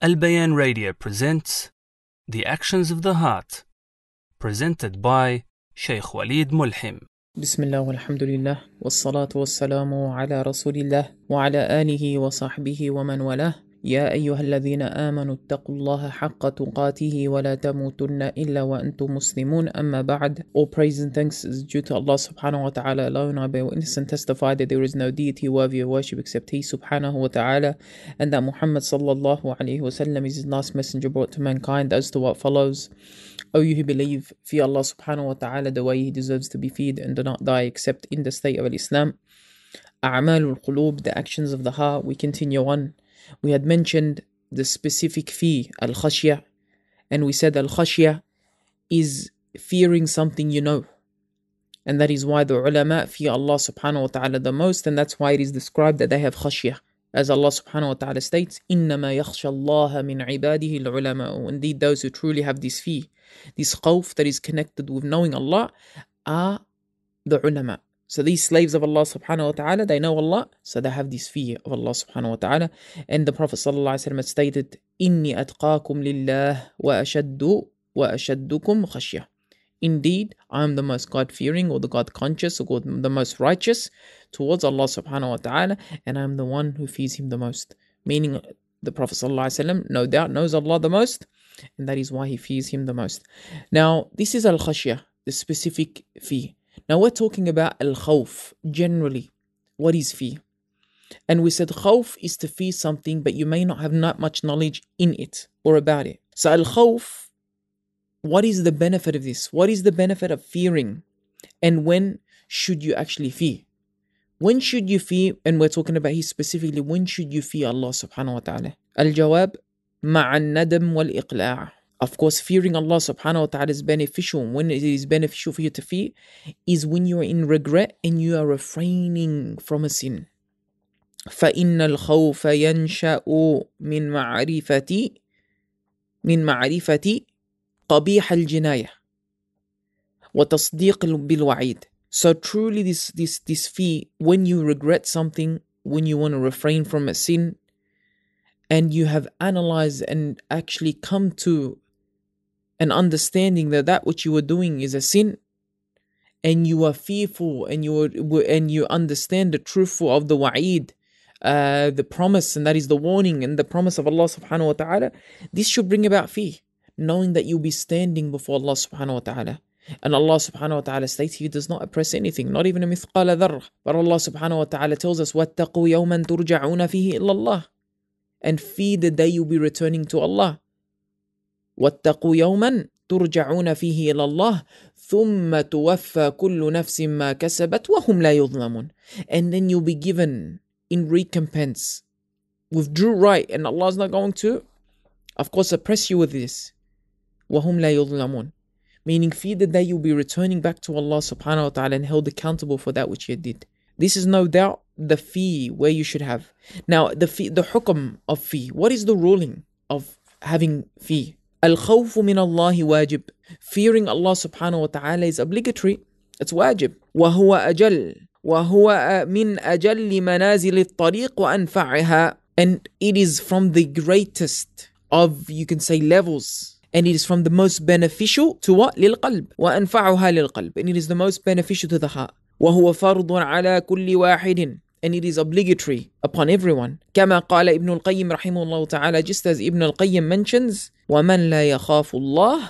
Bayan Radio presents The Actions of the Heart, presented by Sheikh Walid Mulhim. بسم الله والحمد لله والصلاة والسلام على رسول الله وعلى آله وصحبه ومن والاه يا أيها الذين آمنوا اتقوا الله حق تقاته ولا تموتن إلا وأنتم مسلمون أما بعد All praise and thanks is due to Allah subhanahu wa ta'ala alone I bear witness and testify that there is no deity worthy of worship except He subhanahu wa ta'ala and that Muhammad sallallahu alayhi wa sallam is His last messenger brought to mankind as to what follows O you who believe, fear Allah subhanahu wa ta'ala the way He deserves to be feared and do not die except in the state of Islam. A'mal al-qulub, the actions of the heart, we continue on. We had mentioned the specific fee, al-khashya, and we said al-khashya is fearing something you know. And that is why the ulama fear Allah subhanahu wa ta'ala the most, and that's why it is described that they have khashya. As Allah subhanahu wa ta'ala states, إِنَّمَا يَخْشَى اللَّهَ مِنْ عِبَادِهِ الْعُلَمَاءُ Indeed, those who truly have this fear, this khawf that is connected with knowing Allah, are the ulama. So these slaves of Allah subhanahu wa ta'ala, they know Allah, so they have this fear of Allah subhanahu wa ta'ala. And the Prophet sallallahu alaihi wasallam stated, إِنِّي أَتْقَاكُمْ لِلَّهِ وَأَشَدُّ وَأَشَدُّكُمْ خَشْيَةً Indeed, I am the most God fearing or the God conscious or the most righteous towards Allah subhanahu wa ta'ala, and I am the one who fears Him the most. Meaning, the Prophet ﷺ no doubt knows Allah the most, and that is why he fears Him the most. Now, this is al khashya, the specific fear. Now, we're talking about al khawf generally. What is fear? And we said khawf is to fear something, but you may not have not much knowledge in it or about it. So, al khawf what is the benefit of this? What is the benefit of fearing? And when should you actually fear? When should you fear? And we're talking about here specifically, when should you fear Allah subhanahu wa ta'ala? Al-jawab, مع الندم والإقلاع. Of course, fearing Allah subhanahu wa ta'ala is beneficial. When it is beneficial for you to fear is when you are in regret and you are refraining from a sin. فإن الخوف ينشأ من معرفة من معرفة قبيح الجناية وتصديق بالوعيد so truly this this this fear when you regret something when you want to refrain from a sin and you have analyzed and actually come to an understanding that that which you are doing is a sin and you are fearful and you are, and you understand the truth of the wa'id uh, the promise and that is the warning and the promise of Allah subhanahu wa ta'ala this should bring about fear knowing that you'll be standing before Allah subhanahu wa ta'ala. And Allah subhanahu wa ta'ala states He does not oppress anything, not even a mithqala dharr. But Allah subhanahu wa ta'ala tells us, وَاتَّقُوا يَوْمًا تُرْجَعُونَ فِيهِ إِلَّا اللَّهِ And fear the day you'll be returning to Allah. وَاتَّقُوا يَوْمًا ترجعون فيه إلى الله ثم توفى كل نفس ما كسبت وهم لا يظلمون and then you'll be given in recompense with due right and Allah is not going to of course oppress you with this وَهُمْ لَا يُظْلَمُونَ Meaning fear the day you'll be returning back to Allah subhanahu wa ta'ala and held accountable for that which you did. This is no doubt the fee where you should have. Now, the fee, the hukm of fee. What is the ruling of having fee? الخوف من الله واجب. Fearing Allah wa ta'ala is obligatory. It's wajib. وهو أجل. وهو من أجل منازل الطريق وأنفعها. And it is from the greatest of, you can say, levels and it is from the most beneficial to what? للقلب وأنفعها للقلب and it is the most beneficial to the heart وهو فرض على كل واحد and it is obligatory upon everyone كما قال ابن القيم رحمه الله تعالى just as Ibn al-Qayyim mentions ومن لا يخاف الله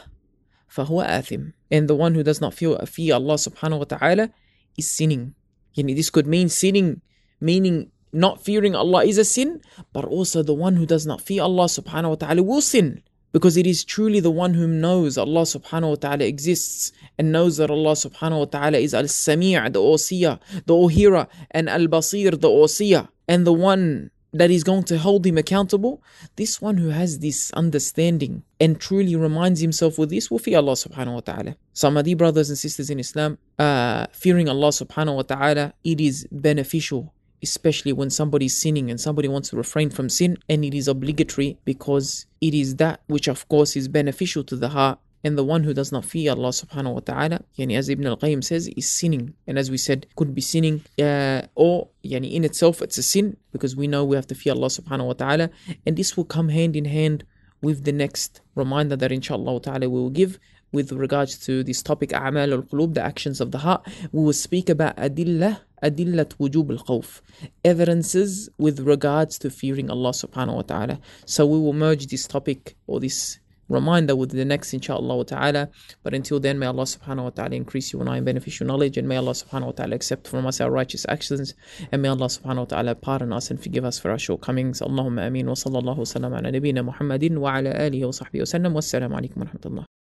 فهو آثم and the one who does not fear, fear Allah subhanahu wa ta'ala is sinning yani this could mean sinning meaning not fearing Allah is a sin but also the one who does not fear Allah subhanahu wa ta'ala will sin because it is truly the one whom knows Allah subhanahu wa ta'ala exists and knows that Allah subhanahu wa ta'ala is Al Sami' the All-Seer, the All-Hearer, and Al Basir, the All-Seer, and the one that is going to hold him accountable. This one who has this understanding and truly reminds himself with this will fear Allah subhanahu wa ta'ala. The brothers and sisters in Islam, uh, fearing Allah subhanahu wa ta'ala, it is beneficial especially when somebody's sinning and somebody wants to refrain from sin, and it is obligatory because it is that which, of course, is beneficial to the heart. And the one who does not fear Allah subhanahu wa ta'ala, yani as Ibn al Qayyim says, is sinning. And as we said, could be sinning, uh, or yani in itself it's a sin because we know we have to fear Allah subhanahu wa ta'ala. And this will come hand in hand with the next reminder that inshallah ta'ala we will give with regards to this topic, A'mal al Qulub, the actions of the heart. We will speak about Adillah أدلة وجوب الخوف evidences with regards to fearing Allah subhanahu wa ta'ala so we will merge this topic or this reminder with the next inshallah ta'ala but until then may Allah subhanahu wa ta'ala increase you and I in beneficial knowledge and may Allah subhanahu wa ta'ala accept from us our righteous actions and may Allah subhanahu wa ta'ala pardon us and forgive us for our shortcomings Allahumma ameen wa sallallahu wa sallam ala nabiyyina Muhammadin wa ala alihi wa sahbihi wa sallam wassalamu alaikum wa rahmatullah